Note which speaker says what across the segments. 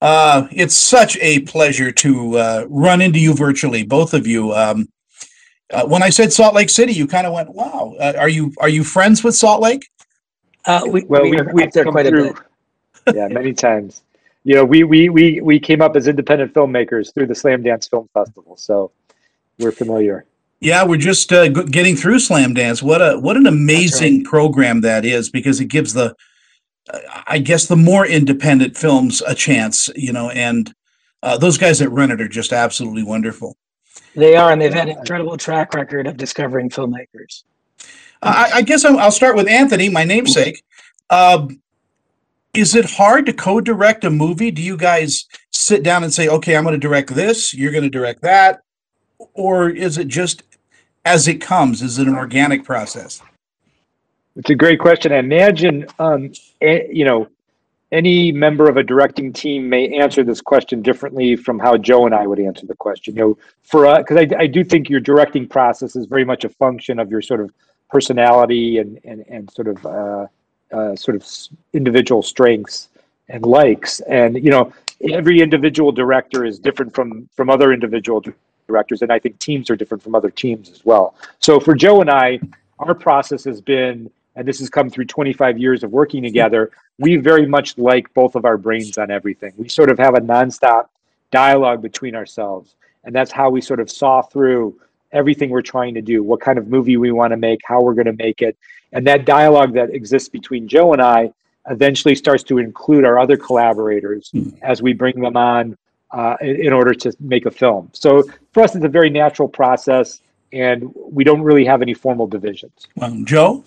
Speaker 1: Uh, it's such a pleasure to uh, run into you virtually, both of you. Um, uh, when I said Salt Lake City, you kind of went, "Wow, uh, are you are you friends with Salt Lake?"
Speaker 2: Uh, we,
Speaker 3: Well,
Speaker 2: we
Speaker 3: we,
Speaker 2: are
Speaker 3: we've
Speaker 2: up there
Speaker 3: come
Speaker 2: quite a
Speaker 3: through,
Speaker 2: bit.
Speaker 3: yeah, many times. You know, we, we, we, we came up as independent filmmakers through the Slamdance Film Festival, so we're familiar.
Speaker 1: Yeah, we're just uh, getting through Slamdance. What a what an amazing program that is because it gives the, I guess, the more independent films a chance. You know, and uh, those guys that run it are just absolutely wonderful.
Speaker 2: They are, and they've had an incredible track record of discovering filmmakers.
Speaker 1: I, I guess I'll, I'll start with Anthony, my namesake. Um, is it hard to co-direct a movie? Do you guys sit down and say, "Okay, I'm going to direct this. You're going to direct that," or is it just as it comes? Is it an organic process?
Speaker 3: It's a great question. I imagine, um, a, you know, any member of a directing team may answer this question differently from how Joe and I would answer the question. You know, for us, because I, I do think your directing process is very much a function of your sort of personality and and, and sort of uh, uh, sort of individual strengths and likes. And you know, every individual director is different from from other individual directors, and I think teams are different from other teams as well. So for Joe and I, our process has been, and this has come through 25 years of working together. We very much like both of our brains on everything. We sort of have a nonstop dialogue between ourselves, and that's how we sort of saw through everything we're trying to do, what kind of movie we want to make, how we're going to make it, and that dialogue that exists between Joe and I eventually starts to include our other collaborators
Speaker 1: Hmm.
Speaker 3: as we bring them on uh, in, in order to make a film. So for us, it's a very natural process, and we don't really have any formal divisions.
Speaker 1: Well, Joe,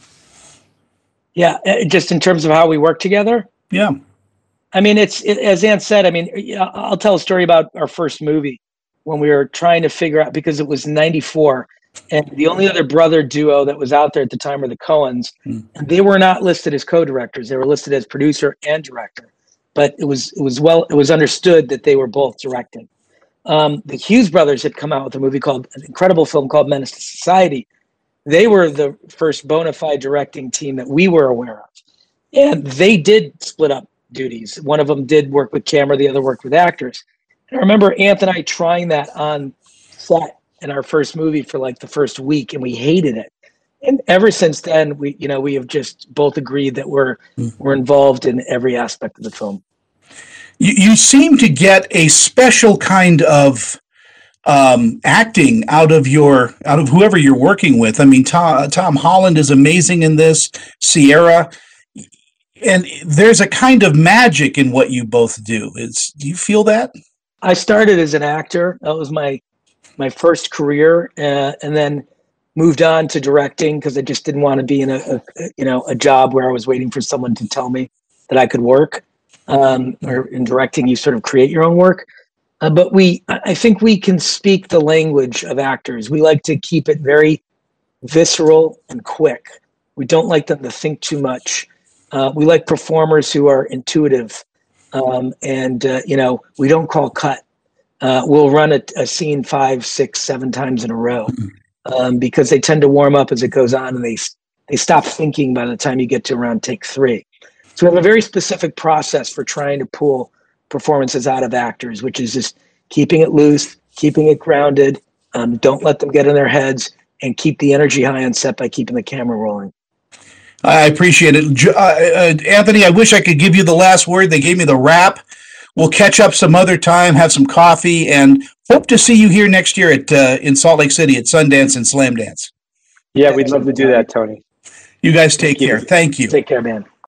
Speaker 2: Yeah, uh, just in terms of how we work together.
Speaker 1: yeah,
Speaker 2: I mean, it's it, as Ann said. I mean, I'll tell a story about our first movie when we were trying to figure out because it was '94, and the only other brother duo that was out there at the time were the Coens.
Speaker 1: Hmm.
Speaker 2: and they were not listed as co-directors; they were listed as producer and director. But it was it was well it was understood that they were both directing. Um, the Hughes brothers had come out with a movie called an incredible film called Menace to Society. They were the first bona fide directing team that we were aware of, and they did split up duties. One of them did work with camera, the other worked with actors. And I remember Anthony and I trying that on set in our first movie for like the first week, and we hated it. And ever since then, we you know we have just both agreed that we're hmm. we're involved in every aspect of the film.
Speaker 1: you, you seem to get a special kind of um, acting out of your out of whoever you're working with. I mean, Tom, Tom Holland is amazing in this. Ciara, and there's a kind of magic in what you both do. Is do you feel that?
Speaker 2: I started as an actor. That was my my first career, uh, and then moved on to directing because I just didn't want to be in a, a you know a job where I was waiting for someone to tell me that I could work. Um, or in directing, you sort of create your own work. Uh, but we, I think we can speak the language of actors. We like to keep it very visceral and quick. We don't like them to think too much. Uh, we like performers who are intuitive um, and uh, you know we don't call cut. Uh, we'll run a, a scene five, six, seven times in a row um, because they tend to warm up as it goes on, and they they stop thinking by the time you get to around take three. So we have a very specific process for trying to pull performances out of actors, which is just keeping it loose, keeping it grounded. Um, don't let them get in their heads, and keep the energy high on set by keeping the camera rolling.
Speaker 1: I appreciate it, uh, uh, Anthony. I wish I could give you the last word. They gave me the wrap. We'll catch up some other time, have some coffee, and hope to see you here next year at uh, in Salt Lake City at Sundance and Slamdance.
Speaker 3: Yeah, we'd love to do that, Tony.
Speaker 1: You guys take
Speaker 3: Thank you.
Speaker 1: care. Thank you.
Speaker 2: Take care, man.